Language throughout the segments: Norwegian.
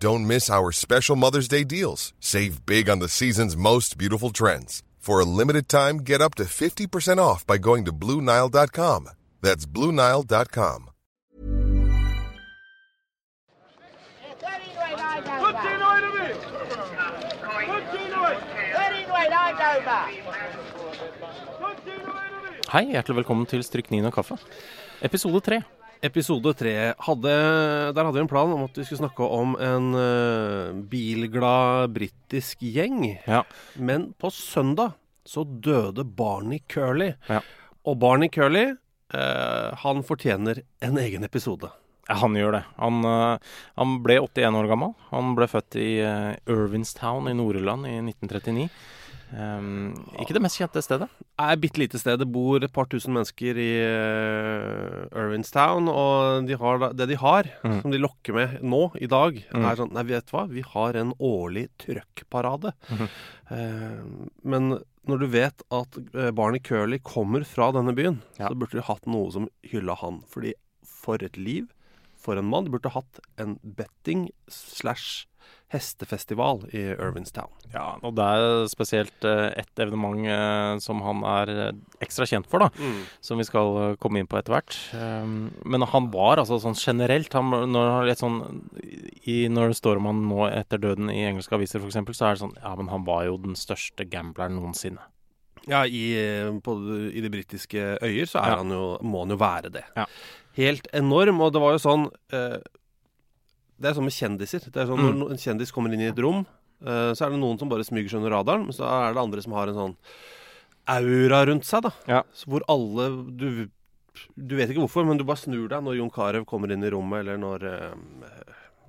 Don't miss our special Mother's Day deals. Save big on the season's most beautiful trends. For a limited time, get up to 50% off by going to Blue Nile.com. That's Blue Nile.com. Hei, hjertelig velkommen til Stryknin og kaffe. Episode tre. Episode tre Der hadde vi en plan om at vi skulle snakke om en uh, bilglad britisk gjeng. Ja. Men på søndag så døde Barney Curley. Ja. Og Barney Curley, uh, han fortjener en egen episode. Ja, han gjør det. Han, uh, han ble 81 år gammel. Han ble født i Irvinstown i Nord-Irland i 1939. Um, ikke det mest kjente stedet. Det er bitte lite sted. Det bor et par tusen mennesker i uh, Irvinstown. Og de har, det de har, Mm. som de lokker med nå, i dag, Mm. er sånn Nei, vet du hva? Vi har en årlig trøkkparade. Mm. Uh, men når du vet at uh, Barney Curly kommer fra denne byen, Ja. så burde de hatt noe som hylla han. Fordi for et liv. For en mann. De burde hatt en betting slash hestefestival i Irvinstown. Ja, og det er spesielt uh, ett evenement eh, som han er eh, ekstra kjent for, da. Som vi skal eh, komme inn på etter hvert. Um, men han var altså sånn generelt han, når, sånn, i, når det står om han nå etter døden i engelske aviser f.eks., så er det sånn Ja, men han var jo den største gambleren noensinne. Ja, i, eh, på, i de britiske øyer så er Ja. han jo, må han jo være det. Ja. Helt enorm. Og det var jo sånn eh, Det er sånn med kjendiser. Det er sånn Mm. Når en kjendis kommer inn i et rom, uh, så er det noen som bare smyger seg under radaren, men så er det andre som har en sånn aura rundt seg, da. Ja. Hvor alle du, du vet ikke hvorfor, men du bare snur deg når Jon Carew kommer inn i rommet, eller når uh,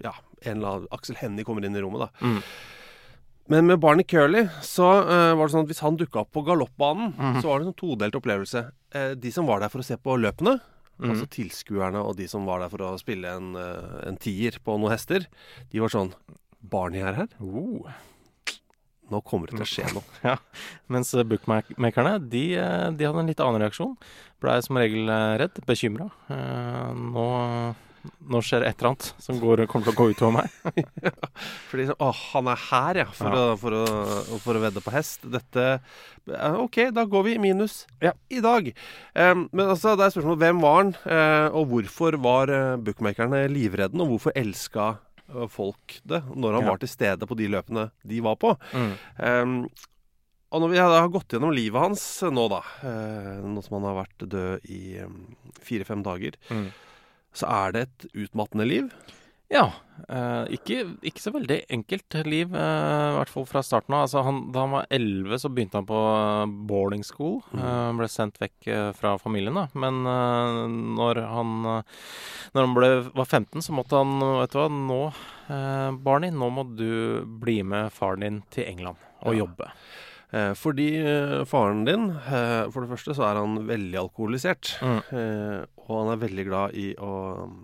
ja, en eller annen Aksel Hennie kommer inn i rommet, da. Mm. Men med Barney Curly så uh, var det sånn at hvis han dukka opp på galoppbanen, Mhm. så var det en sånn todelt opplevelse. De som var der for å se på løpene, Mhm. altså tilskuerne, og de som var der for å spille en, eh, en tier på noen hester, de var sånn Barney er her. Oh. Nå kommer det til å skje noe. Ja, mens eh, bookmakerne, de, eh, de hadde en litt annen reaksjon. Blei som regel redd, bekymra. Nå, nå skjer det et eller annet som går, kommer til å gå utover meg. Fordi så, Å, han er her, ja, for, Ja. Å, for, å, for å vedde på hest. Dette OK, da går vi i minus Ja. i dag. Um, men altså, det er spørsmålet hvem var han, eh, og hvorfor var eh, bookmakerne livredde, og hvorfor elska eh, folk det når han Ja. var til stede på de løpene de var på? Mm. Um, og når vi har gått gjennom livet hans nå, da, nå som han har vært død i em, fire-fem dager, Mm. Så er det et utmattende liv. Ja. Eh, ikke, ikke så veldig enkelt liv, eh, i hvert fall fra starten av. Altså, han, da han var elleve, så begynte han på eh, boarding school. Eh, ble sendt vekk eh, fra familien, da. Men eh, når han, når han ble, var 15, så måtte han Vet du hva, nå, Barney, nå må du bli med faren din til England og Ja. jobbe. Eh, fordi eh, faren din, eh, for det første så er han veldig alkoholisert. Mm. Eh, og han er veldig glad i å mm,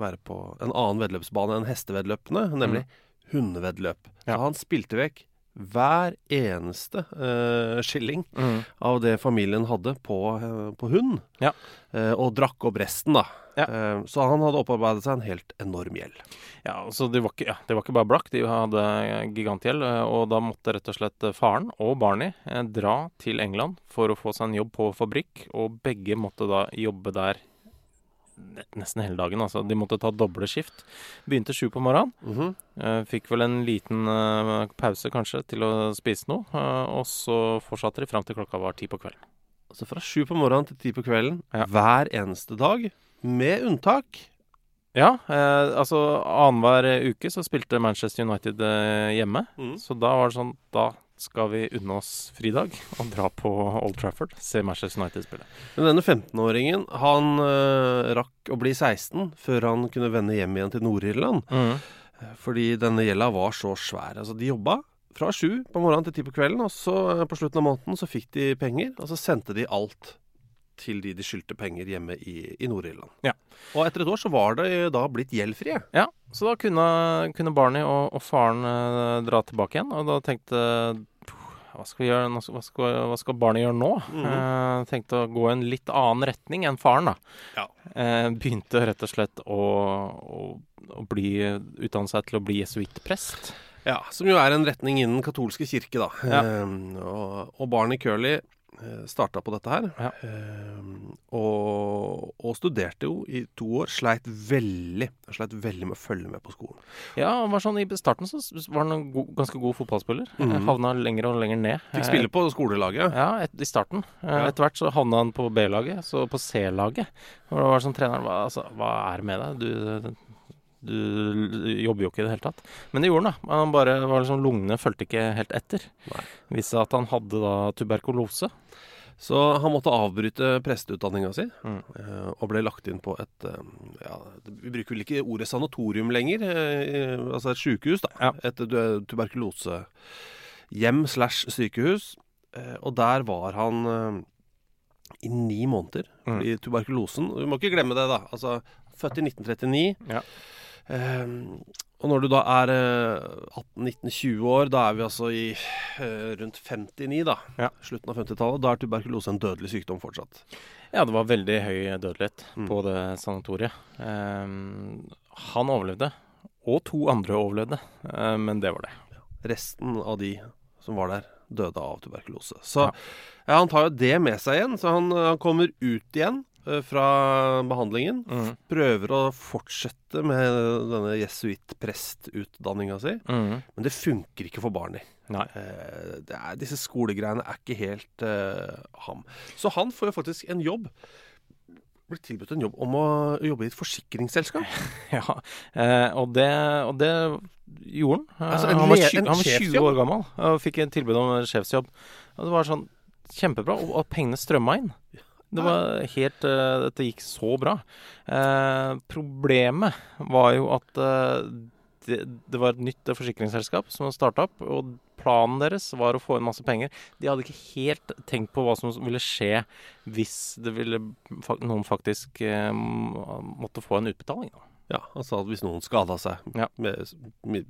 være på en annen vedløpsbane enn hesteveddeløpene, nemlig. Mm. Ja. Så han spilte vekk hver eneste uh, skilling Mm. av det familien hadde på, uh, på hund. Ja. uh, og drakk opp resten, da. Ja. Så han hadde opparbeidet seg en helt enorm gjeld. Ja, altså de var, ikke, ja, de var ikke bare blakk, de hadde gigantgjeld. Og da måtte rett og slett faren og Barney dra til England for å få seg en jobb på fabrikk. Og begge måtte da jobbe der nesten hele dagen. Altså. De måtte ta doble skift. Begynte sju på morgenen. Mm -hmm. fikk vel en liten eh, pause, kanskje, til å spise noe. eh, og så fortsatte de fram til klokka var ti på kvelden. Altså fra sju på morgenen til ti på kvelden Ja. hver eneste dag, med unntak. Ja, eh, altså annenhver uke så spilte Manchester United hjemme. Mm. Så da var det sånn Da skal vi unne oss fridag og dra på Old Trafford. Se Manchester United spille. Men denne 15-åringen, han eh, rakk å bli 16 før han kunne vende hjem igjen til Nord-Irland. Mm. Eh, Fordi denne gjelda var så svær. Altså, de jobba fra sju på morgenen til ti på kvelden, og så eh, på slutten av måneden så fikk de penger, og så sendte de alt til de de skyldte penger hjemme i, i Nord-Irland. Ja. Og etter et år så var de da blitt gjeldfrie. Ja, så da kunne, kunne Barney og, og faren eh, dra tilbake igjen. Og da tenkte hva skal, gjøre, hva skal, hva skal barnet gjøre nå? Mhm. Eh, tenkte å gå i en litt annen retning enn faren, da. Ja. Eh, begynte rett og slett å, å, å bli, utdanne seg til å bli jesuittprest. Ja, Som jo er en retning innen katolske kirke, da. Ja. Eh, og, og barnet Curley eh, starta på dette her. Ja. Eh, og, og studerte jo i to år. Sleit veldig Sleit veldig med å følge med på skolen. Ja, han var sånn I starten så var han en god, ganske god fotballspiller. Mm Eh, Havna lenger og lenger ned. Fikk Eh, spille på skolelaget. Ja, et, i starten. Eh, Ja. Etter hvert så havna han på B-laget, så på C-laget. Og det var sånn treneren altså, hva er det med deg? Du, du jobber jo ikke i det hele tatt. Men det gjorde han, da. Han bare var liksom Lungene fulgte ikke helt etter. Nei. Viste seg at han hadde da tuberkulose. Så han måtte avbryte presteutdanninga si, Mm. eh, og ble lagt inn på et eh, ja, Vi bruker vel ikke ordet sanatorium lenger, eh, altså et sjukehus, da. Ja. Et tu- tuberkulosehjem slash sykehus. Eh, og der var han i ni måneder. Mm. i tuberkulosen Du må ikke glemme det, da. Altså, født i 1939. Ja. Eh, og når du da er eh, 18-19-20 år, da er vi altså i eh, rundt 59, da. Ja. Slutten av 50-tallet. Da er tuberkulose en dødelig sykdom fortsatt. Ja, det var veldig høy dødelighet Mm. på det sanatoriet. Um, han overlevde. Og to andre overlevde. um, men det var det. Resten av de som var der, døde av tuberkulose. Så Ja. ja, han tar jo det med seg igjen. Så han, han kommer ut igjen eh, fra behandlingen. Mm. Prøver å fortsette med denne jesuittprestutdanninga si. Mm. Men det funker ikke for Barney. Eh, det er, disse skolegreiene er ikke helt uh, ham. Så han får jo faktisk en jobb. Blir tilbudt en jobb om å jobbe i et forsikringsselskap. Ja, eh, og, det, og det gjorde han. Eh, Altså, han, var, le- tjue- en han var 20 år gammel og fikk en tilbud om sjefsjobb. Og det var sånn kjempebra, og, og pengene strømma inn. Det var helt uh, Dette gikk så bra. Uh, problemet var jo at uh, det, det var et nytt forsikringsselskap som starta opp, og planen deres var å få inn masse penger. De hadde ikke helt tenkt på hva som ville skje hvis ville, noen faktisk måtte få en utbetaling. Da. Ja, altså at hvis noen skada seg, Ja. med, med,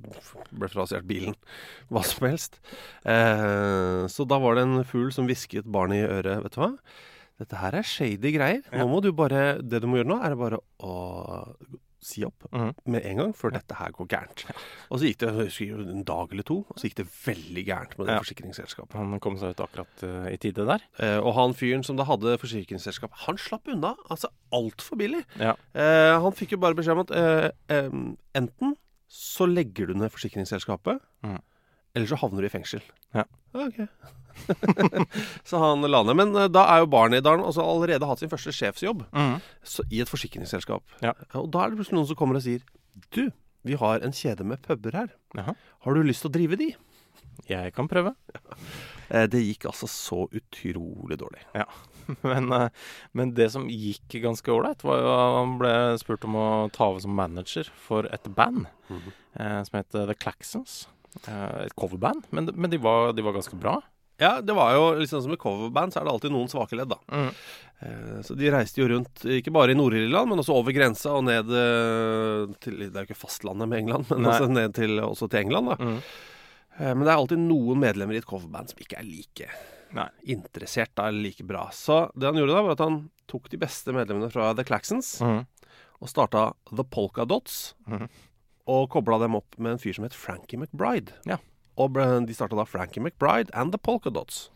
ble frastjålet bilen, hva som helst. Eh, så da var det en fugl som hvisket barnet i øret, vet du hva. Dette her er shady greier. Nå må du bare, Det du må gjøre nå, er bare å si opp Mhm. med en gang, før dette her går gærent. Og så gikk det husker, en dag eller to, og så gikk det veldig gærent med det Ja. forsikringsselskapet. Han kom seg ut akkurat uh, i tide der. Eh, og han fyren som da hadde forsikringsselskap, han slapp unna. Altså altfor billig. Ja. Eh, han fikk jo bare beskjed om at eh, enten så legger du ned forsikringsselskapet, Mhm. Eller så havner du i fengsel. Ja. Ok. så han la ned. Men eh, da er jo har han altså allerede hatt sin første sjefsjobb så, i et forsikringsselskap. Ja. Og da er det plutselig noen som kommer og sier Du, vi har en kjede med puber her. Aha. Har du lyst til å drive de? Jeg kan prøve. Eh, det gikk altså så utrolig dårlig. Men, eh, men det som gikk ganske ålreit, var jo at han ble spurt om å ta over som manager for et band mm som het The Claxons. Eh, et coverband, men, men de, var, de var ganske bra. Ja, det var jo liksom som i coverband, så er det alltid noen svake ledd, da. Mm. Så de reiste jo rundt, ikke bare i Nord-Irland, men også over grensa og ned eh, til Det er jo ikke fastlandet med England, men også altså ned til, også til England, da. Mm. Eh, Men det er alltid noen medlemmer i et coverband som ikke er like Nei. interessert da, eller like bra. Så det han gjorde da, var at han tok de beste medlemmene fra The Claxons mm. og starta The Polka Dots. Mhm. Og kobla dem opp med en fyr som het Frankie McBride. Ja. Og de starta da Frankie McBride and The Polka Dots.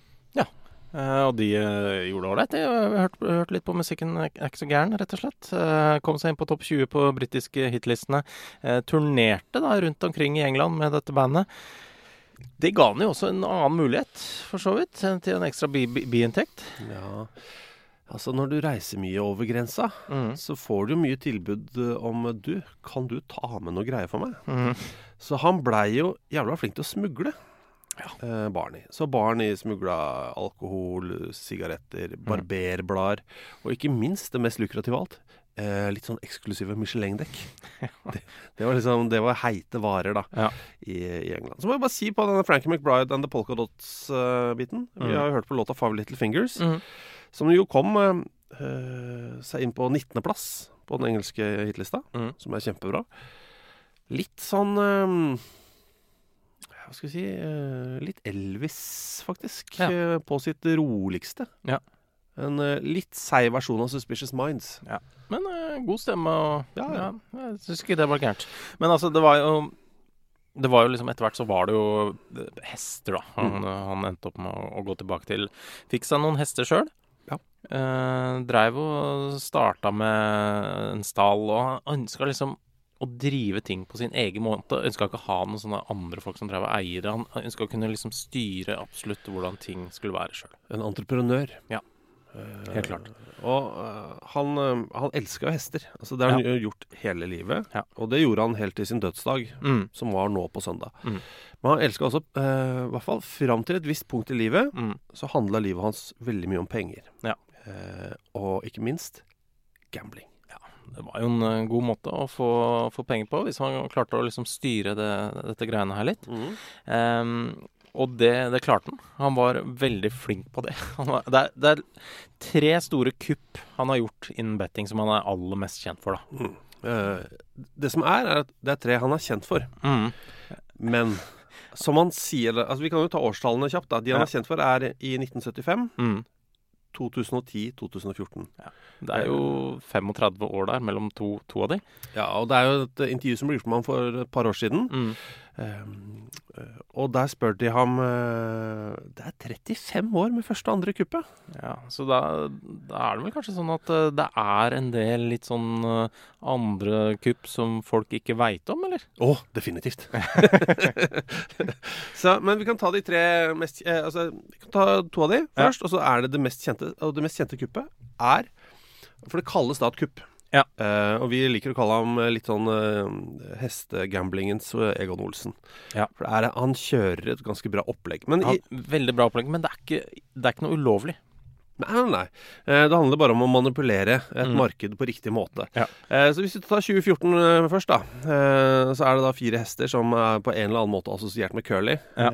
Eh, og de uh, gjorde det ålreit. hørte har hørt, litt på musikken, er ikke så gæren, rett og slett. Uh, kom seg inn på topp 20 på britiske hitlistene. Eh, turnerte da rundt omkring i England med dette bandet. Det ga han jo også en annen mulighet, for så vidt, eh, til en ekstra bi- bi- biinntekt. Ja, altså når du reiser mye over grensa, Mm. så får du jo mye tilbud eh, om Du, kan du ta med noe greier for meg? Mm. Så han blei jo jævla flink til å smugle. Eh, Barney. Så Barni smugla alkohol, sigaretter, barberblader, og ikke minst det mest lukrative av alt. Eh, litt sånn eksklusive Michelin-dekk. Det, det var liksom Det var heite varer, da, Ja. i, i England. Så må jeg bare si på denne Frankie McBride and the Polka Dots-biten Vi Mm. har jo hørt på låta 'Five Little Fingers', Mm. som jo kom eh, seg inn på 19.-plass på den engelske hitlista, Mm. som er kjempebra. Litt sånn uh, Hva skal vi si Litt Elvis, faktisk. Ja. på sitt roligste. Ja. En eh, litt seig versjon av 'Suspicious Minds'. Men uh, god stemme og Ja, ja, ja. Jeg syns ikke det var gærent. Men altså, det var jo det var jo liksom Etter hvert så var det jo eh, hester, da. Han, han endte opp med å, å gå tilbake til Fikk seg noen hester sjøl. Ja. Eh, dreiv og starta med en stall, og han ønska liksom å drive ting på sin egen måte. Ønska ikke å ha noen sånne andre folk som drev og eier. Han ønska å kunne liksom styre absolutt hvordan ting skulle være sjøl. En entreprenør. Ja. Eh, Helt klart. Og eh, han, uh, han elska hester. Altså, det har han ja. gjort hele livet. Ja. Og det gjorde han helt til sin dødsdag, Mm. som var nå på søndag. Mm. Men han elska også, eh, i hvert fall fram til et visst punkt i livet, Mm. så handla livet hans veldig mye om penger. Ja. Eh, og ikke minst gambling. Det var jo en eh, god måte å få, få penger på, hvis han klarte å liksom styre det, dette greiene her litt. Ehm, og det, det klarte han. Han var veldig flink på det. Han var, det, er, det er tre store kupp han har gjort innen betting som han er aller mest kjent for, da. Eh, det som er, er at det er tre han er kjent for. Mm. Men som han sier altså Vi kan jo ta årstallene kjapt. da De han Ja. er kjent for, er i 1975, Mm. 2010, 2014. Det er jo 35 år der mellom to, to av de. Ja, og det er jo et intervju som ble gjort med ham for et par år siden. Mm. Um, og der spør de ham eh, Det er 35 år med første og andre kuppet. Ja, så da, da er det vel kanskje sånn at eh, det er en del litt sånn andre kupp som folk ikke veit om, eller? Å, definitivt. så, men vi kan ta de tre mest Altså, vi kan ta to av de Ja. først. Og så er det det mest kjente. Og det mest kjente kuppet er For det kalles da et kupp. Ja. Uh, og vi liker å kalle ham eh, litt sånn uh, hestegamblingens eh, Egon Olsen. Ja. For det er, han kjører et ganske bra opplegg. Men Ja, i, veldig bra opplegg, men det er ikke, det er ikke noe ulovlig. Nei, nei, Det handler bare om å manipulere et Mm. marked på riktig måte. Ja. Så hvis vi tar 2014 eh, først, da. Så er det da fire hester som er på en eller annen måte assosiert med Curly. Ja.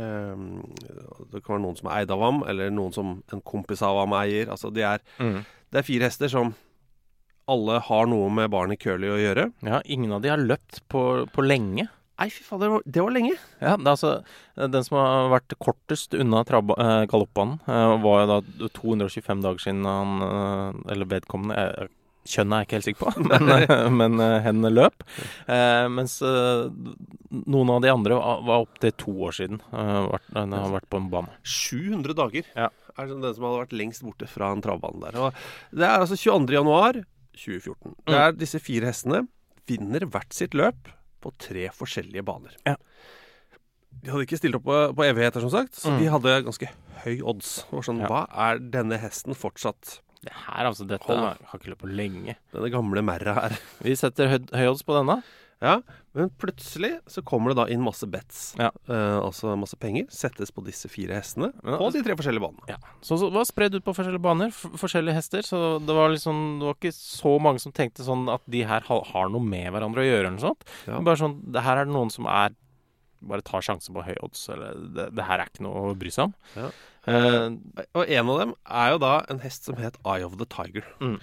Det kan være noen som er eid av ham, eller noen som en kompis av ham eier. Altså de er, Mm. det er fire hester som alle har noe med barnet Curly å gjøre. Ja, ingen av de har løpt på, på lenge. Nei, fy faen, det var, det var lenge. Ja, det er altså Den som har vært kortest unna trabba- eh, galoppbanen, eh, var jo da 225 dager siden han eh, Eller vedkommende eh, Kjønnet er jeg ikke helt sikker på, men, eh, men hen løp. Eh, mens noen av de andre var, var opptil to år siden. Han vært, den har vært på en bane. 700 dager Ja. er den som hadde vært lengst borte fra en travbane der. Og det er altså 22. januar 2014. Der Mm. er disse fire hestene vinner hvert sitt løp på tre forskjellige baner. Ja. De hadde ikke stilt opp på, på evigheter, som sagt, så Mm. de hadde ganske høy odds. Var sånn, Ja. Hva er denne hesten fortsatt? Det her, altså, dette Hold. har ikke løpt på lenge. Denne gamle merra her. Vi setter høy, høy odds på denne. Ja, Men plutselig så kommer det da inn masse bets. Ja. uh, altså masse penger settes på disse fire hestene på altså- de tre forskjellige banene. Ja, så, så det var spredd ut på forskjellige baner, forskjellige hester. Så det var liksom Det var ikke så mange som tenkte sånn at de her ha, har noe med hverandre å gjøre, eller noe sånt. Ja. Bare sånn Det her er det noen som er Bare tar sjansen på høy odds, eller det, det her er ikke noe å bry seg om. Ja. Uh, Og en av dem er jo da en hest som het Eye of the Tiger. Mm.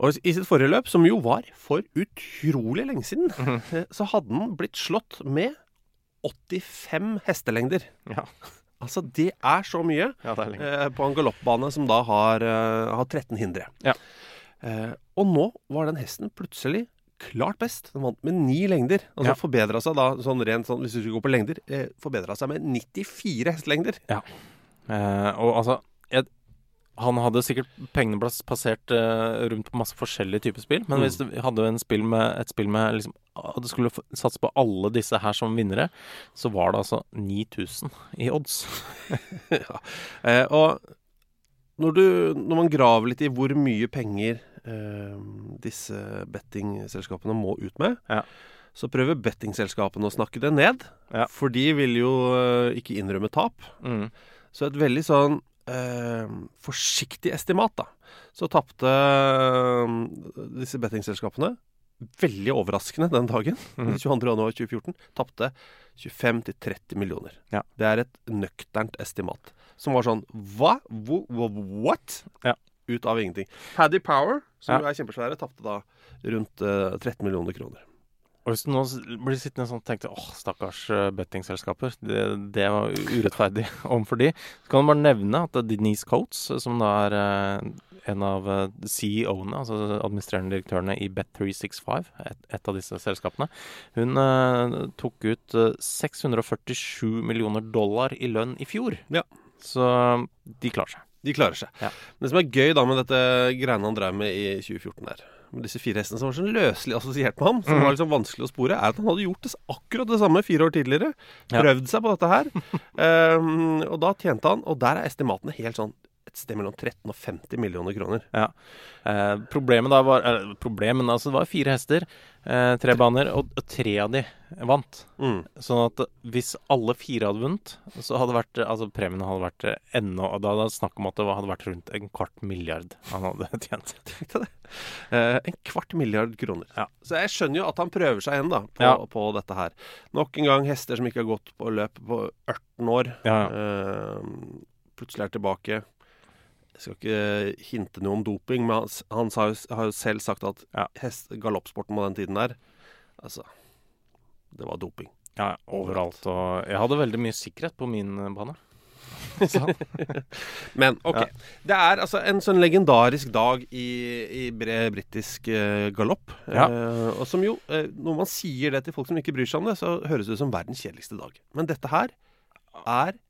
Og i sitt forrige løp, som jo var for utrolig lenge siden, mm. så hadde den blitt slått med 85 hestelengder. ja. Altså, det er så mye ja, er eh, på en galoppbane som da har, eh, har 13 hindre. Ja. Eh, og nå var den hesten plutselig klart best. Den vant med ni lengder. Altså Ja. forbedra seg da, sånn rent sånn, hvis du skulle gå på lengder, eh, forbedra seg med 94 hestelengder. Eh, og altså Han hadde sikkert pengene passert uh, rundt på masse forskjellige typer spill, men Mm. hvis du hadde en spill med, et spill med liksom At du skulle satse på alle disse her som vinnere, så var det altså 9000 i odds. ja. eh, og når, du, når man graver litt i hvor mye penger eh, disse bettingselskapene må ut med, Ja. så prøver bettingselskapene å snakke det ned. Ja. For de vil jo eh, ikke innrømme tap. Mm. Så et veldig sånn eh, forsiktig estimat, da. Så tapte eh, disse bettingselskapene veldig overraskende den dagen, mm. 22.1.2014, tapte 25-30 millioner. Ja. Det er et nøkternt estimat. Som var sånn Hva? Wo, what? Ja. Ut av ingenting. Paddy Power, som Ja. er kjempesvære, tapte da rundt eh, 13 millioner kroner. Og hvis du nå blir sittende sånn og tenker åh, stakkars eh, bettingselskaper, det, det var urettferdig overfor de, så kan du bare nevne at Denise Coates, som da er eh, en av eh, CEO-ene, altså administrerende direktørene i Bet365, et, et av disse selskapene, hun uh, tok ut eh, 647 millioner dollar i lønn i fjor. Ja. Så de klarer seg. De klarer seg. Ja. Det som er gøy da med dette greiene han drev med i 2014 der, med disse fire hestene som var sånn løselig assosiert med ham, som mm. var liksom vanskelig å spore, er at han hadde gjort det, akkurat det samme fire år tidligere. Ja. Seg på dette her. um, og da tjente han, og der er estimatene helt sånn et sted mellom 13 og 50 millioner kroner. Eh, problemet da var eh, Problemet, altså det var fire hester, eh, tre baner, og, og tre av de vant. Mm. Sånn at hvis alle fire hadde vunnet, så hadde vært, altså premien hadde vært ennå Da hadde det snakk om at det hadde vært rundt en kvart milliard han hadde tjent. Eh, en kvart milliard kroner. Ja. Så jeg skjønner jo at han prøver seg igjen da, på, Ja. på dette her. Nok en gang hester som ikke har gått på løp på 18 år. Ja, ja. Eh, plutselig er tilbake. Jeg skal ikke hinte noe om doping, men han, han sa jo, har jo selv sagt at Ja. hest, galoppsporten på den tiden der Altså, det var doping. ja, overalt. Og jeg hadde veldig mye sikkerhet på min eh, bane. Men OK. Ja. Det er altså en sånn legendarisk dag i, i britisk uh, galopp. Ja. Uh, og som jo, uh, når man sier det til folk som ikke bryr seg om det, så høres det ut som verdens kjedeligste dag. Men dette her er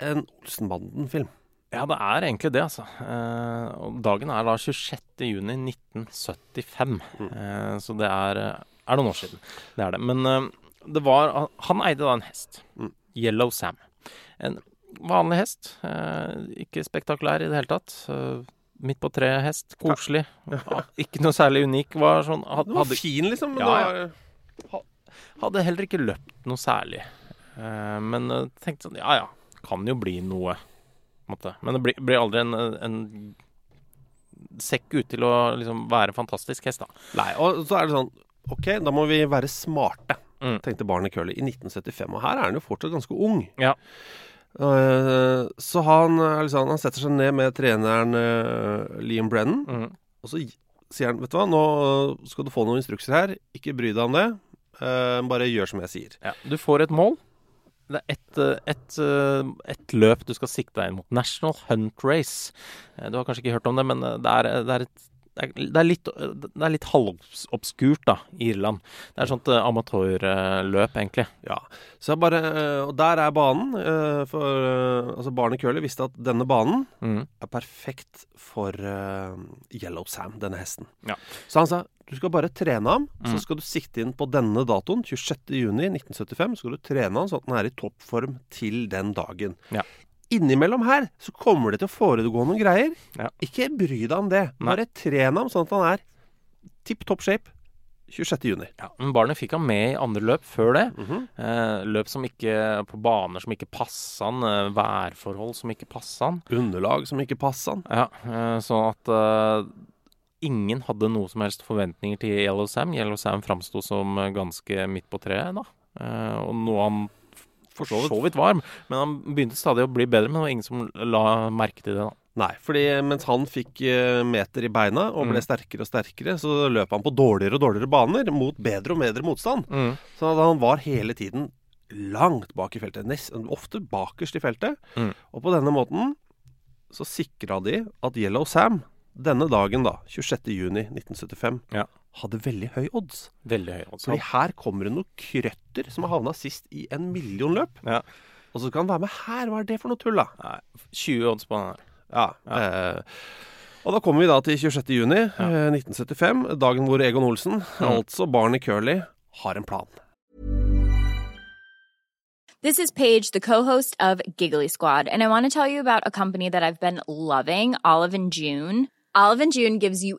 en Olsenbanden-film. Ja, det er egentlig det, altså. Eh, dagen er da 26. juni 1975. Mm. Eh, så det er, er noen år siden. Det er det. Men eh, det var Han eide da en hest. Mm. Yellow Sam. En vanlig hest. Eh, ikke spektakulær i det hele tatt. Midt på treet hest. Koselig. Ja, ikke noe særlig unik. Var sånn, had, Den var hadde, fin, liksom. Men Ja, det var, hadde heller ikke løpt noe særlig. Eh, men tenkte sånn Ja ja, kan jo bli noe. Måte. Men det blir, blir aldri en, en sekk ut til å liksom være fantastisk hest, da. Nei, og så er det sånn OK, da må vi være smarte, Mm. tenkte Barney Curley i 1975. Og her er han jo fortsatt ganske ung. Ja. Uh, så han, er liksom, han setter seg ned med treneren uh, Liam Brennan, Mm. og så sier han Vet du hva, nå skal du få noen instrukser her. Ikke bry deg om det. Uh, bare gjør som jeg sier. Ja, du får et mål. Det er ett et, et, eh, løp du skal sikte deg inn mot. National Hunt Race. Eh, Du har kanskje ikke hørt om det, men eh, det er, det er et det er, det er litt, det er litt halvobskurt, da, i Irland. Det er sånt eh, amatørløp, egentlig. Ja, så jeg bare, eh, Og der er banen. eh, for altså Barnet Curly visste at denne banen Mm. er perfekt for Yellow Sam, denne hesten. Ja. Så han sa du skal bare trene ham, Mm. så skal du sikte inn på denne datoen, 26.6.1975, så skal du trene ham sånn at han er i toppform til den dagen. Ja. Innimellom her så kommer det til å foregå noen greier. Ja. Ikke bry deg om det. Bare tren ham sånn at han er tipp topp shape 26.6. Ja, men Barnet fikk han med i andre løp før det. Mhm. Eh, løp som ikke på baner som ikke passa han, eh, værforhold som ikke passa han. Underlag som ikke passa han. Ja, eh, sånn at eh, ingen hadde noe som helst forventninger til Yellow Sam. Yellow Sam framsto som eh, ganske midt på treet, da. Eh, og noe han for så vidt varm, Men han begynte stadig å bli bedre, men det var ingen som la merke til det, da. Nei, fordi mens han fikk eh, meter i beina og ble Mm. sterkere og sterkere, så løp han på dårligere og dårligere baner mot bedre og bedre motstand. Så han var hele tiden langt bak i feltet. Nesten, ofte bakerst i feltet. Mm. Og på denne måten så sikra de at Yellow Sam denne dagen, da, 26.6.1975, Ja. Hadde veldig høy odds. Veldig høy. odds. Fordi her kommer det noen krøtter som har havna sist i en millionløp. Ja. Og så kan han være med her. Hva er det for noe tull, da? Nei, 20 odds på den her. Ja. Eh, og da kommer vi da til 26. juni eh, 1975, dagen hvor Egon Olsen, altså barnet Curly, har en plan. This is Paige, the co-host of Giggly Squad, and I want to tell you about a company that I've been loving, Olive and June. Olive and June gives you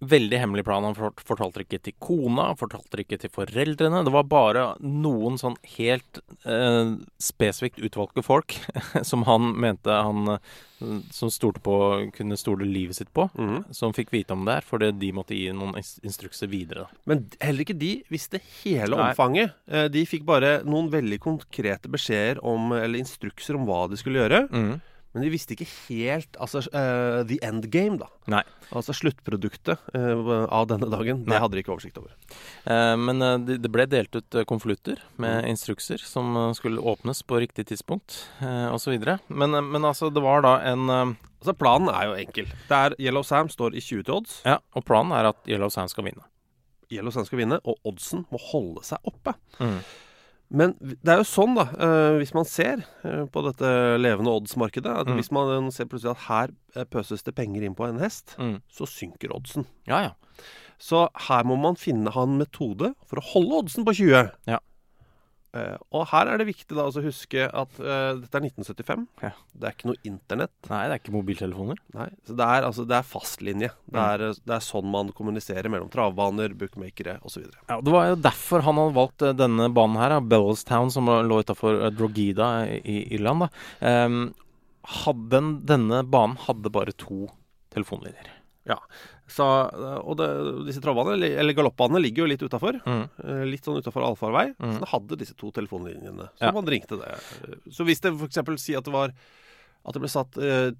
Veldig hemmelig plan. Han fortalte det ikke til kona, han fortalte det ikke til foreldrene. Det var bare noen sånn helt eh, spesifikt utvalgte folk som han mente han eh, Som stolte på kunne stole livet sitt på, som fikk vite om det her, fordi de måtte gi noen instrukser videre. Men heller ikke de visste hele Nei. omfanget. Eh, De fikk bare noen veldig konkrete beskjeder om, eller instrukser om hva de skulle gjøre. Men de visste ikke helt altså, uh, the end game, da. Nei. Altså sluttproduktet uh, av denne dagen. Det hadde de ikke oversikt over. Uh, men det de ble delt ut konvolutter med instrukser som skulle åpnes på riktig tidspunkt, uh, osv. Men, men altså, det var da en Altså Planen er jo enkel. Det er Yellow Sam står i 20 til odds. Ja, og planen er at Yellow Sam skal vinne. Yellow Sam skal vinne, og oddsen må holde seg oppe. Mm. Men det er jo sånn, da, eh, hvis man ser eh, på dette levende odds-markedet at Mm. Hvis man ser plutselig at her eh, pøses det penger inn på en hest, Mm. så synker oddsen. Ja, ja. Så her må man finne ha en metode for å holde oddsen på 20. Ja. Eh, og her er det viktig da å huske at uh, dette er 1975. Ja. Det er ikke noe internett. Nei, det er ikke mobiltelefoner. Nei, så det er, altså, det er fastlinje. Det Mm. er, det er sånn man kommuniserer mellom travbaner, bookmakere osv. Ja, Det var jo derfor han hadde valgt eh, denne banen her, Bellestown, som lå utafor Drogida i Irland. Ehm, hadde denne banen hadde bare to telefonlinjer. Ja. Så, eh, og det, disse travbanene, eller- galoppbanene, ligger jo litt utafor. Mm. Litt sånn utafor allfarvei. Mm. Så den hadde disse to telefonlinjene. Så Ja. man ringte det. Så hvis det f.eks. si at det var At det ble satt eh,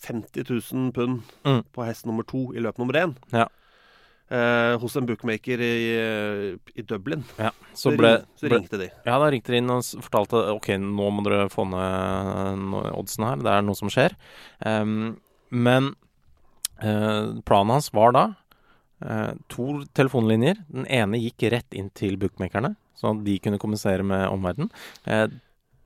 50 000 pund Mm. på hest nummer to i løp nummer én Ja. eh, hos en bookmaker i, i Dublin, Ja, så ble, så ringte de. Ja, da ringte de inn og fortalte ok, nå må dere få ned oddsen her. Det er noe som skjer. Um, men eh, planen hans var da eh, to telefonlinjer. Den ene gikk rett inn til bookmakerne, så de kunne kommunisere med omverdenen. Eh,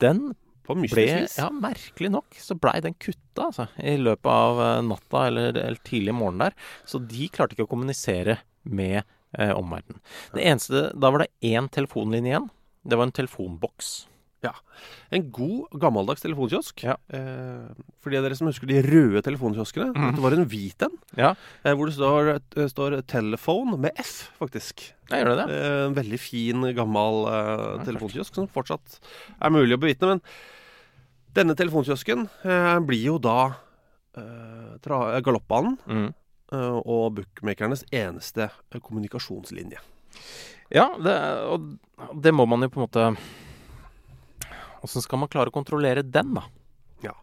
den ble. Ja, merkelig nok så blei den kutta, altså, i løpet av eh, natta eller, eller tidlig morgen der. Så de klarte ikke å kommunisere med eh, omverdenen. Det eneste Da var det én telefonlinje igjen. Det var en telefonboks. Ja. En god, gammeldags telefonkiosk. Ja. Eh, for de av dere som husker de røde telefonkioskene. mm. Det var en hvit en, Ja, eh, hvor det står, eh, står 'telephone' med F, faktisk. jeg gjør det det? Eh, En veldig fin, gammel eh, telefonkiosk som fortsatt er mulig å bevitne. Men denne telefonkiosken eh, blir jo da eh, galoppbanen Mm. eh, og bookmakernes eneste kommunikasjonslinje. Ja, det, og det må man jo på en måte Åssen skal man klare å kontrollere den, da? Ja.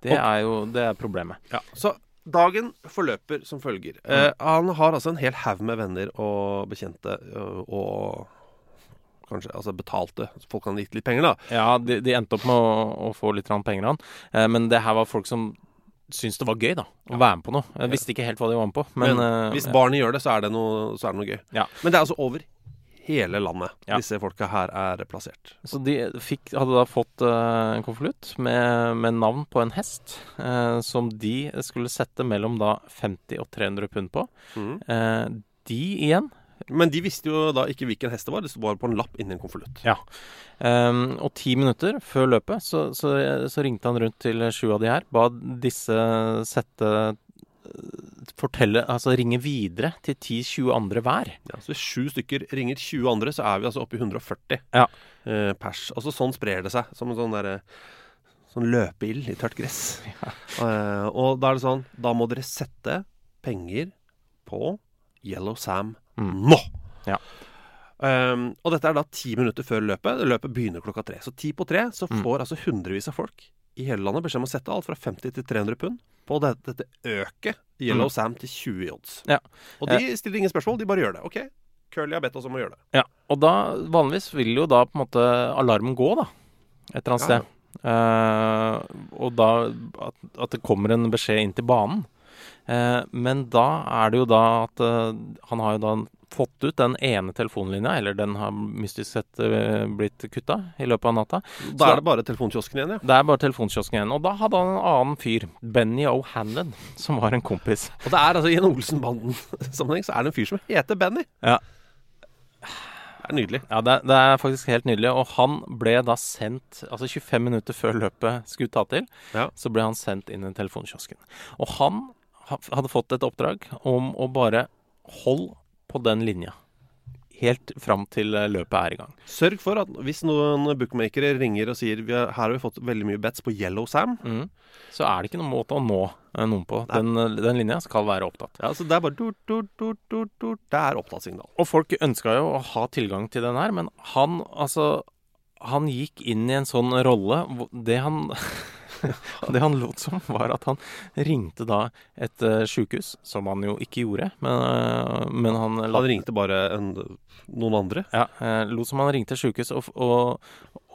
Det Og- er jo det er problemet. Ja, så dagen forløper som følger. Eh, han har altså en hel haug med venner og bekjente eh, og kanskje altså betalte. Folk han gitt litt penger, da. Ja, de, de endte opp med å, å få litt penger av han. Eh, men det her var folk som syntes det var gøy, da. Å være med på noe. Jeg visste ikke helt hva de var med på. Men, Men, eh, hvis ja. barnet gjør det, så er det noe, så er det noe gøy. Ja. Men det er altså over hele landet Ja. disse folka her er plassert. Så de fikk, hadde da fått uh, en konvolutt med, med navn på en hest, uh, som de skulle sette mellom da 50 og 300 pund på. Mm. Uh, de igjen Men de visste jo da ikke hvilken hest det var. Det bare på en lapp inni en konvolutt. Ja. Um, og ti minutter før løpet så, så, så ringte han rundt til sju av de her. Ba disse sette Fortelle Altså ringe videre til 10-20 andre hver. Ja, så hvis sju stykker ringer 20 andre, så er vi altså oppe i 140 Ja. eh, pers. Altså sånn sprer det seg. Som en sånn derre Sånn løpeild i tørt gress. Eh, og da er det sånn Da må dere sette penger på Yellow Sam Mm. nå! Ja. Um, og dette er da ti minutter før løpet. Løpet begynner klokka tre. Så ti på tre så Mm. får altså hundrevis av folk i hele landet beskjed om å sette alt fra 50 til 300 pund på dette, dette øket Yellow Mm. Sam til 20 i odds. Ja. Og de stiller ingen spørsmål, de bare gjør det. OK, Curly har bedt oss om å gjøre det. Ja, og da vanligvis vil jo da på en måte alarmen gå, da. Et eller annet Ja. sted. Uh, og da at, at det kommer en beskjed inn til banen. Uh, men da er det jo da at uh, han har jo da fått ut den ene telefonlinja, eller den har mystisk sett eh, blitt kutta i løpet av natta. Da Så- er det bare telefonkiosken igjen, ja. Det er bare telefonkiosken igjen. Og da hadde han en annen fyr, Benny O'Hanlon, som var en kompis. Og det er altså i en Olsenbanden-sammenheng så er det en fyr som heter Benny. Ja. Det er nydelig. Ja, det, det er faktisk helt nydelig. Og han ble da sendt Altså 25 minutter før løpet skulle ta til, Ja. så ble han sendt inn i telefonkiosken. Og han hadde fått et oppdrag om å bare holde på den linja. Helt fram til eh, løpet er i gang. Sørg for at hvis noen bookmakere ringer og sier vi har, her har vi fått veldig mye bets på Yellow Sam Mm. Så er det ikke noen måte å nå eh, noen på. Den, eh, den linja skal være opptatt. Ja, så Det er bare durt, durt, durt, durt, durt. Det er opptattsignal. Og folk ønska jo å ha tilgang til den her, men han altså Han gikk inn i en sånn rolle Det han Det han lot som, var at han ringte da et uh, sjukehus, som han jo ikke gjorde, men, uh, men han Han ringte bare en, noen andre. Ja, Uh, lot som han ringte sjukehus og, og,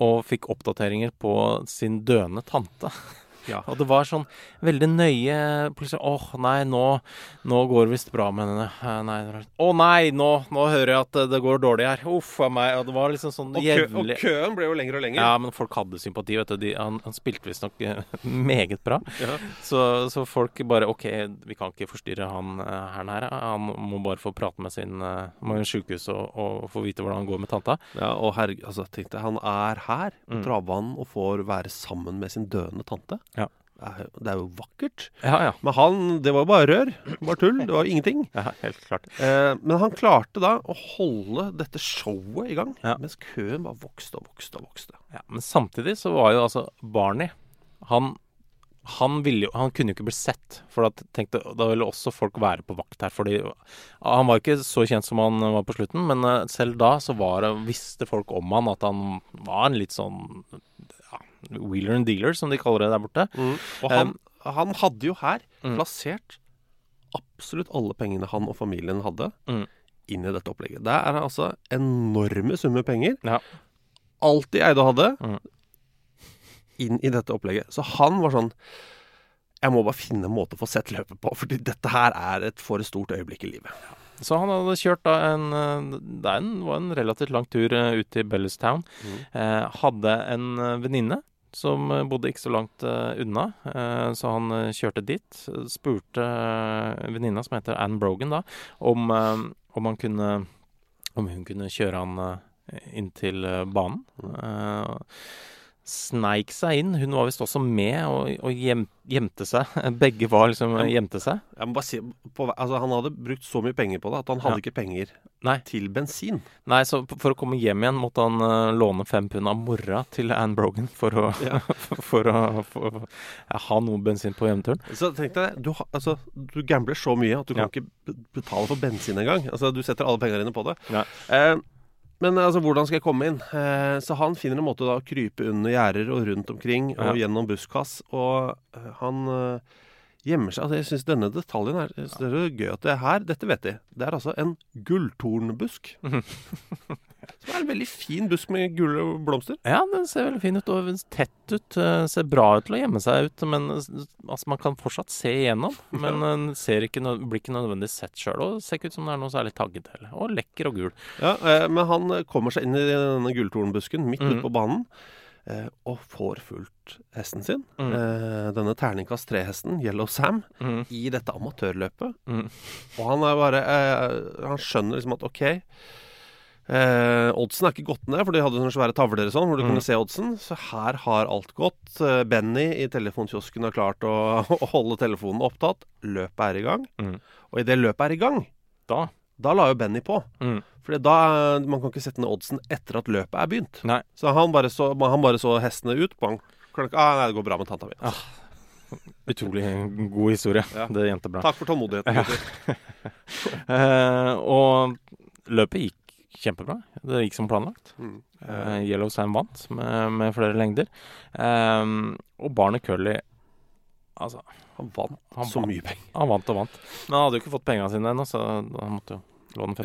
og fikk oppdateringer på sin døende tante. Ja. Og det var sånn veldig nøye Plutselig åh, nei, nå, nå går det visst bra med henne. Eh, Nei, var- nei, nå, nå hører jeg at eh, det går dårlig her. Uff a meg. Og det var liksom sånn Og, kø, og køen ble jo lengre og lengre. ja, men folk hadde sympati, vet du. De, han, han spilte visstnok eh, meget bra. Ja. Så, så folk bare OK, vi kan ikke forstyrre han her nære. Han må bare få prate med sin med sjukehuset og, og få vite hvordan han går med tanta. Ja, og herregud, altså, tenkte jeg, han er her på Mm. Travbanen og får være sammen med sin døende tante. Det er, jo- er vakkert. Ja, ja. Men han, det var jo bare rør. Bare tull. Det var jo ingenting. Ja, helt klart. Eh, men han klarte da å holde dette showet i gang, Ja. mens køen bare vokste og vokste og vokste. Ja, men samtidig så var jo altså Barney Han, han, ville han kunne jo ikke bli sett. For da tenkte da ville også folk være på vakt her. Fordi han var ikke så kjent som han var på slutten, men eh, selv da så var visste folk om han at han var en litt sånn wheeler and dealer, som de kaller det der borte. Og han, han hadde jo her Mm. plassert absolutt alle pengene han og familien hadde, Mm. inn i dette opplegget. Det er altså enorme summer penger. Ja. Alt de eide og hadde, Mm. inn i dette opplegget. Så han var sånn Jeg må bare finne en måte å få sett løpet på, fordi dette her er et for stort øyeblikk i livet. Så han hadde kjørt da en eh, Det var en relativt lang tur eh, ut til Bellestown. Eh, hadde en venninne som eh, bodde ikke så langt eh, unna, eh, så han kjørte dit. Spurte venninna, som heter Ann Brogan, da, om, om kunne Om hun kunne kjøre han inn til banen. Sneik seg inn. Hun var visst også med og, og gjem, gjemte seg. Begge var liksom gjemte seg. Jeg må bare si, på, altså, Han hadde brukt så mye penger på det at han hadde Ja. ikke penger Nei. til bensin. Nei, så for å komme hjem igjen måtte han uh, låne fem pund av mora til Anne Brogan for å, Ja. for å for, ja, ha noe bensin på hjemturen. Så tenk deg, du, altså, du gambler så mye at du kan ikke betale for bensin engang. Altså, du setter alle pengene dine på det. Ja. Eh, men altså, hvordan skal jeg komme inn? Eh, så han finner en måte da å krype under gjerder og rundt omkring og Ja. gjennom buskass. Og eh, han eh, gjemmer seg. Altså, jeg syns denne detaljen er, det er gøy at det er her. Dette vet de. Det er altså en gulltornbusk. Som er en veldig fin busk med gule blomster. Ja, den ser veldig fin ut og tett ut. eh, Ser bra ut til å gjemme seg ut, men eh, altså, man kan fortsatt se igjennom. Men den ser ikke, nø- blir ikke nødvendigvis sett sjøl, og ser ikke ut som det er noe særlig tagget heller. Og lekker og gul. Ja, eh, men han eh, kommer seg inn i denne gulltornbusken midt mm. ute på banen. Eh, og får fulgt hesten sin. Mhm. Eh, denne terningkast tre-hesten, Yellow Sam, mm. i dette amatørløpet. Mhm. Og han er bare eh, Han skjønner liksom at OK eh, Oddsen er ikke gått ned, for de hadde sånne svære tavler sånn, hvor du mm. kunne se oddsen. Så her har alt gått. Eh, Benny i telefonkiosken har klart å, å holde telefonen opptatt. Løpet er i gang. Mm. Og idet løpet er i gang, Da. da la jo Benny på. Mm. For da, Man kan ikke sette ned oddsen etter at løpet er begynt. Nei. Så han bare så, han bare så hestene ut. Bang. Klokka, ah, nei, det går bra med tanta mi. Ah, Utrolig god historie. Ja. Det bra. Takk for tålmodigheten. Ja. Eh, og løpet gikk kjempebra. Det gikk som planlagt. Mm. Uh, Yellow Sand vant med, med flere lengder. Um, og barnet Curly Altså, Han vant Han så vant. mye penger. han vant og vant. Men han hadde jo ikke fått pengene sine ennå, så han måtte jo låne 50.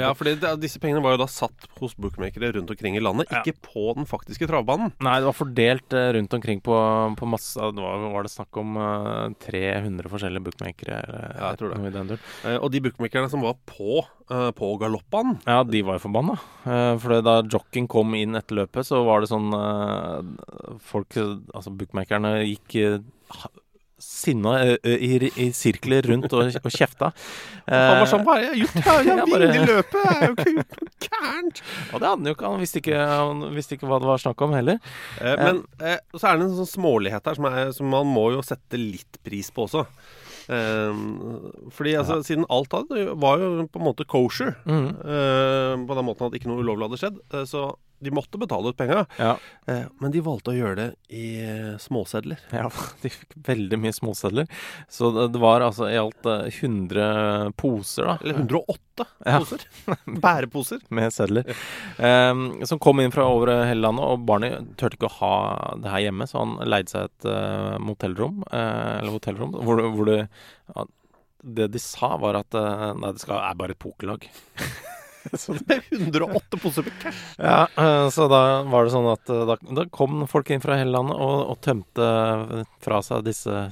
Ja, det, Disse pengene var jo da satt hos bookmakere rundt omkring i landet, Ja. ikke på den faktiske travbanen. Nei, det var fordelt eh, rundt omkring på, på masse Det var, var det snakk om eh, 300 forskjellige bookmakere. Ja, jeg tror det. Eh, og de bookmakerne som var på, på galoppbanen Ja, de var jo forbanna. Eh, for da jockeyen kom inn etter løpet, så var det sånn eh, Folk, altså bookmakerne, gikk eh, sinna i, i sirkler rundt og, og kjefta. Han var Eh, sånn Hva har jeg gjort? Jeg har Ja, bare- vunnet løpet! Jeg har jo ikke gjort noe gærent! Og det hadde han jo ikke. Han visste ikke, han visste ikke hva det var snakk om heller. Eh, men eh, så er det en sånn smålighet her som, er, som man må jo sette litt pris på også. Eh, fordi altså, siden alt hadde, var jo på en måte kosher, mm. eh, på den måten at ikke noe ulovlig hadde skjedd, eh, så de måtte betale ut penga. Ja. Eh, men de valgte å gjøre det i eh, småsedler. Ja, de fikk veldig mye småsedler. Så det, det var altså i alt eh, 100 poser, da. Eller 108 Ja. poser. Bæreposer. med sedler. eh, som kom inn fra over hele landet, og Barney turte ikke å ha det her hjemme, så han leide seg et uh, motellrom, eh, eller hotellrom, hvor, hvor det ja, Det de sa, var at eh, Nei, det skal, er bare et pokerlag. så, er 108 poser med cash. ja, eh, så da var det sånn at eh, da, da kom folk inn fra hele landet og, og tømte fra seg disse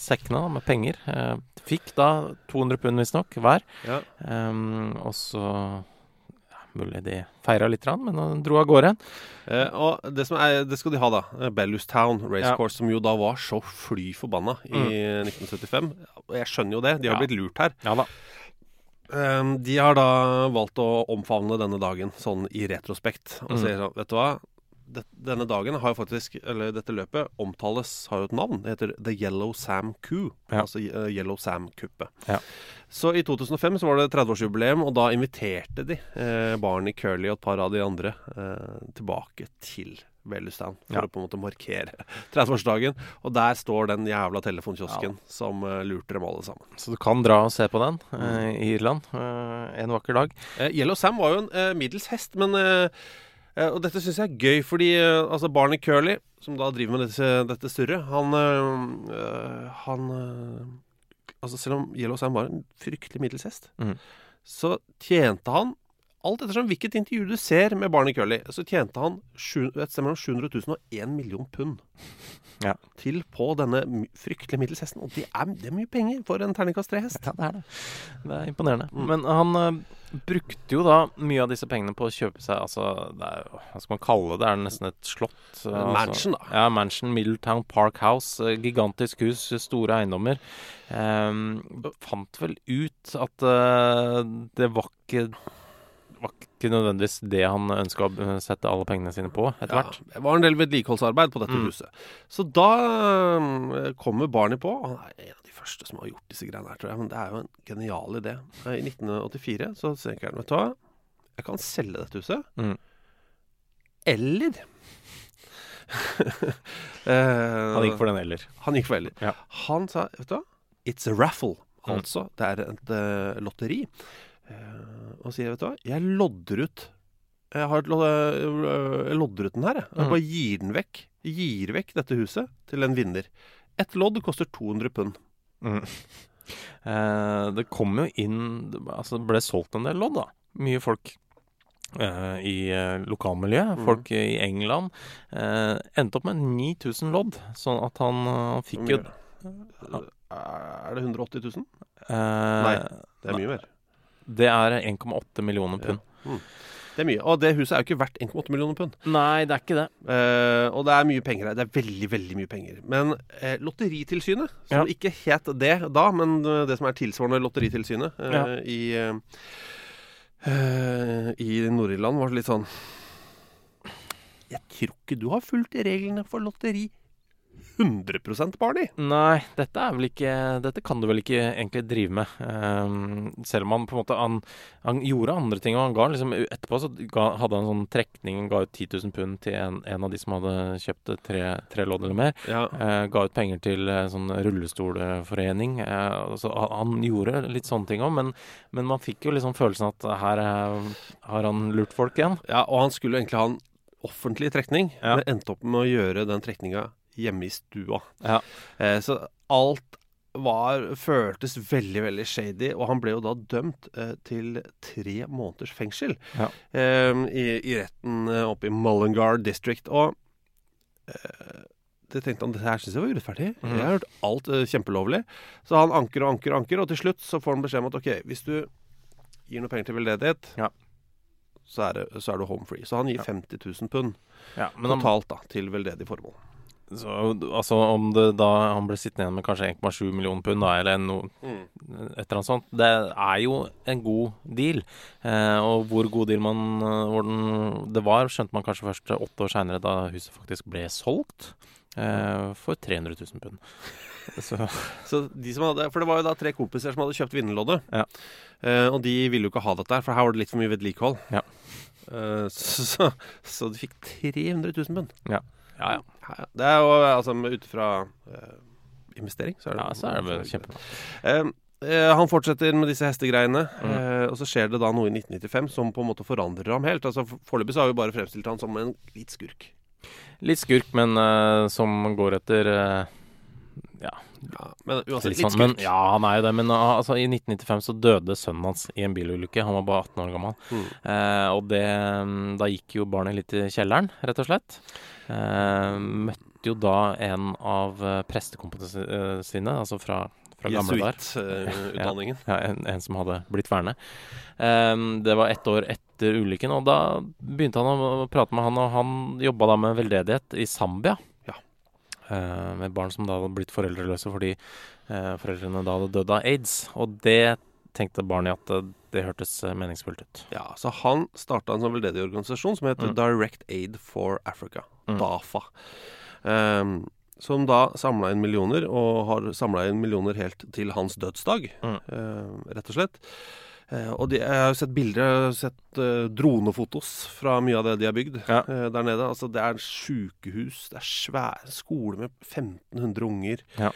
sekkene da, med penger. Eh, fikk da 200 pund visstnok hver. Ja. Um, og så ja, Mulig de feira litt, men de dro av gårde. Eh, og det, som er, det skal de ha, da. Eh, Bellustown Racecourse, Ja. som jo da var så fly forbanna i 1975. Jeg skjønner jo det. De har blitt lurt her. Ja da. Eh, de har da valgt å omfavne denne dagen sånn i retrospekt. Og Mm. sier sånn, vet du hva? Denne dagen har jo faktisk, eller dette løpet omtales, har jo et navn. Det heter The Yellow Sam Coup. Ja. Altså eh, Yellow Sam-kuppet. Ja. Så i 2005 så var det 30-årsjubileum, og da inviterte de eh, Barney Curly og et par av de andre eh, tilbake til Bellustown for Ja. å på en måte markere 30-årsdagen. Og der står den jævla telefonkiosken som uh, lurte dem alle sammen. Så du kan dra og se på den uh, i Irland uh, en vakker dag. Yellow Sam var jo en middels hest, men Og dette syns jeg er gøy, fordi altså Barney Curly, som da driver med dette, dette surret, han Han Altså Selv om Yellow Sam var en fryktelig middels hest, mm. så tjente han Alt ettersom hvilket intervju du ser med Barney Curly, så tjente han et sted mellom 700 000 og 1 million pund Ja. til på denne fryktelige middels hesten. Og det er, det er mye penger for en terningkast tre-hest. Ja, det er det. Det er imponerende. Mm. Men han eh, brukte jo da mye av disse pengene på å kjøpe seg Altså, det er Hva skal man kalle det? Det er nesten et slott. eh, En mansion, da. Ja, mansion. Middletown Park House. eh, Gigantisk hus, store eiendommer. Um, fant vel ut at uh, det var ikke var ikke nødvendigvis det han ønska å sette alle pengene sine på etter Ja, hvert. det var en del vedlikeholdsarbeid på dette Mm. huset. Så da eh, kommer Barney på Han er en av de første som har gjort disse greiene her, tror jeg. Men det er jo en genial idé. Eh, I 1984 så tenker han, vet du hva, jeg kan selge dette huset. Mm. Eller Eh, Han gikk for den eller. Han gikk for eller. Ja. Han sa, vet du hva, it's a raffle. Mm. Altså, det er et uh, lotteri. Eh, og sier, vet du hva, jeg lodder ut Jeg har eh, lodder ut den her, jeg. Jeg Mm. bare gir den vekk. Gir vekk dette huset til en vinner. Et lodd koster 200 pund. Mm. Eh, det kom jo inn Altså, det ble solgt en del lodd, da. Mye folk eh, i lokalmiljøet. Folk Mm. Folk i England. Eh, endte opp med 9000 lodd, sånn at han, eh, han fikk jo Er det 180 000? eh, Nei. Det er mye mer. Det er 1,8 millioner pund. Det er mye. Og det huset er jo ikke verdt 1,8 millioner pund. Nei, det er ikke det. Eh, og det er mye penger her. Det er veldig, veldig mye penger. Men eh, Lotteritilsynet, som Ja. ikke het det da, men eh, det som er tilsvarende Lotteritilsynet eh, Ja. i, eh, eh, i Nord-Irland, var litt sånn Jeg tror ikke du har fulgt reglene for lotteri 100% Barney. Nei, dette er vel ikke Dette kan du vel ikke egentlig drive med. Um, selv om han på en måte Han, han gjorde andre ting, og han ga liksom Etterpå så ga, hadde han en sånn trekning, ga ut 10 000 pund til en, en av de som hadde kjøpt tre, tre lodd eller mer. Ja. Uh, ga ut penger til uh, sånn rullestolforening. Uh, så han, gjorde litt sånne ting òg, men, men man fikk jo liksom følelsen at her har han lurt folk igjen. ja, og han skulle egentlig ha en offentlig trekning, Ja. men endte opp med å gjøre den trekninga hjemme i stua. Ja. Eh, så alt var, føltes veldig, veldig shady, og han ble jo da dømt eh, til tre måneders fengsel Ja. eh, i, i retten eh, oppe i Mullingar District. Og eh, det tenkte han, dette her syns jeg var urettferdig. Mm. Jeg har hørt alt eh, kjempelovlig. Så han anker og anker og anker, og til slutt så får han beskjed om at ok, hvis du gir noe penger til veldedighet, Ja. så, er det, så er du home free. Så han gir 50 000 pund Ja, totalt da, til veldedig formål. Så, altså om det da han ble sittende igjen med kanskje 1,7 millioner pund, da, eller noe et eller annet sånt. Det er jo en god deal. Eh, og hvor god deal man hvor den, det var, skjønte man kanskje først åtte år seinere, da huset faktisk ble solgt. Eh, for 300 000 pund. Så Så de som hadde, For det var jo da tre kompiser som hadde kjøpt vinnerloddet. Ja. Eh, og de ville jo ikke ha dette her, for her var det litt for mye vedlikehold. Ja. Eh, så, så, så de fikk 300 000 pund. ja, ja. ja. Det er jo altså ut fra uh, investering, så er det, ja så er det kjempebra. Eh, uh, han fortsetter med disse hestegreiene, Mm. uh, og så skjer det da noe i 1995 som på en måte forandrer ham helt. Altså for- Foreløpig har vi bare fremstilt han som en litt skurk. Litt skurk, men eh, som går etter eh, ja, Ja, men uansett, litt sånn. litt skummelt. ja, han er jo det. Men uh, altså, i 1995 så døde sønnen hans i en bilulykke. Han var bare 18 år gammel. Mm. Eh, og det, mm, da gikk jo barnet litt i kjelleren, rett og slett. Eh, møtte jo da en av uh, eh, sine, altså fra, fra. Jesuittutdanningen. Ja, en, en som hadde blitt verne. Um, det var ett år etter ulykken, og da begynte han å prate med han, og han jobba da med veldedighet i Zambia. Eh, med barn som da hadde blitt foreldreløse fordi eh, foreldrene da hadde dødd av aids. Og det tenkte Barney at det, det hørtes eh, meningsfullt ut. Ja, så han starta en sånn veldedig organisasjon som heter Mm. Direct Aid for Africa, Mm. DAFA. Um, som da samla inn millioner, og har samla inn millioner helt til hans dødsdag, Mm. uh, rett og slett. Eh, og de, jeg har jo sett bilder, jeg har sett uh, dronefotos fra mye av det de har bygd Ja. uh, der nede. Altså, det er sjukehus, det er svære skole med 1500 unger. Ja.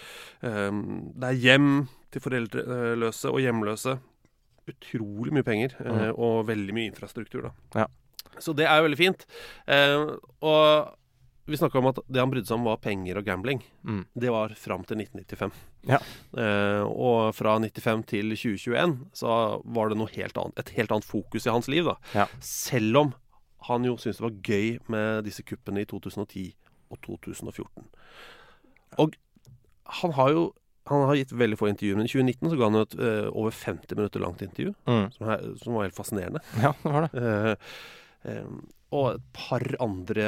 Um, det er hjem til foreldreløse og hjemløse. Utrolig mye penger, eh, og veldig mye infrastruktur, da. Mm. Ja. Så det er jo veldig fint. Og vi snakka om at det han brydde seg om, var penger og gambling. Mm. Det var fram til 1995. Ja. Eh, og fra 95 til 2021 så var det noe helt annet, et helt annet fokus i hans liv. da. Ja. Selv om han jo syntes det var gøy med disse kuppene i 2010 og 2014. Og han har jo han har gitt veldig få intervjuer, men i 2019 så ga han et uh, over 50 minutter langt intervju, Mm. som, er, som var helt fascinerende. Ja, det var det. Uh, og et par andre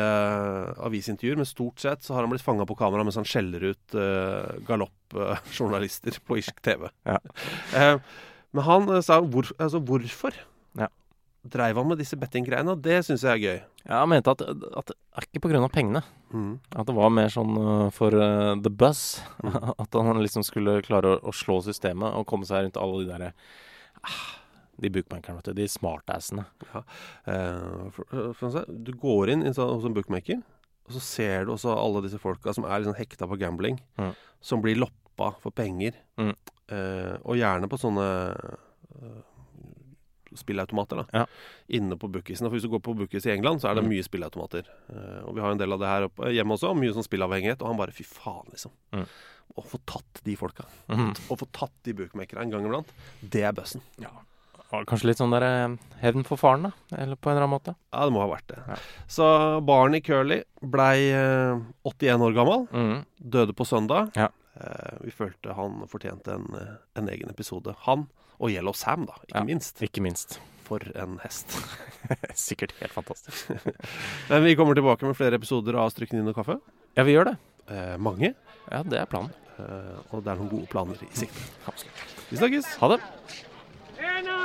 avisintervjuer, men stort sett så har han blitt fanga på kamera mens han skjeller ut uh, galoppjournalister på irsk TV. Ja. Uh, men han eh, sa hvor, altså, hvorfor? Ja. dreiv han med disse bettinggreiene, det syns jeg er gøy. Ja, han mente at, at det er ikke pga. pengene. Mm. At det var mer sånn for the buzz. at han liksom skulle klare å, å, slå systemet og komme seg rundt alle de derre ah, De bookmakerne, vet du. De smartassene. Ja. Eh, for, for, du går inn hos en bookmaker, og så ser du også alle disse folka som er liksom hekta på gambling, mm. som blir loppa for penger. Mm. og gjerne på sånne spillautomater da, ja. inne på bookisen. For hvis du går på bookis i England, så er det mm. mye spillautomater. Eh, og vi har en del av det her oppe, hjemme også, mye sånn spillavhengighet. Og han bare fy faen, liksom. Mm. Å få tatt de folka. Mm. Å få tatt de bookmakerne en gang iblant, det er bøssen. Ja. Kanskje litt sånn der eh, hevn for faren, da? Eller på en eller annen måte? Ja, det må ha vært det. Ja. Så i Curly blei uh, 81 år gammel. Mm. Døde på søndag. Ja. Uh, vi følte han fortjente en, en egen episode. Han og Yellow Sam, da, ikke ja, minst. Ikke minst. For en hest. Sikkert helt fantastisk. Men vi kommer tilbake med flere episoder av Strykningen og kaffe. Ja, vi gjør det. Eh, mange. Ja, det er planen. Eh, og det er noen gode planer i sikte. Vi snakkes. Ha det.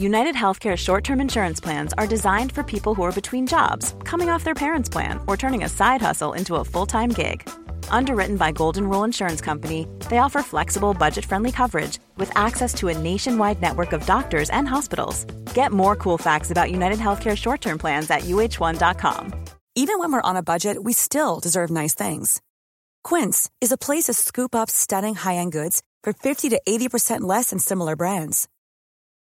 United Healthcare short term insurance plans are designed for people who are between jobs, coming off their parents' plan, or turning a side hustle into a full time gig. Underwritten by Golden Rule Insurance Company, they offer flexible, budget friendly coverage with access to a nationwide network of doctors and hospitals. Get more cool facts about United Healthcare short term plans at uh1.com. Even when we're on a budget, we still deserve nice things. Quince is a place to scoop up stunning high end goods for 50 to 80% less than similar brands.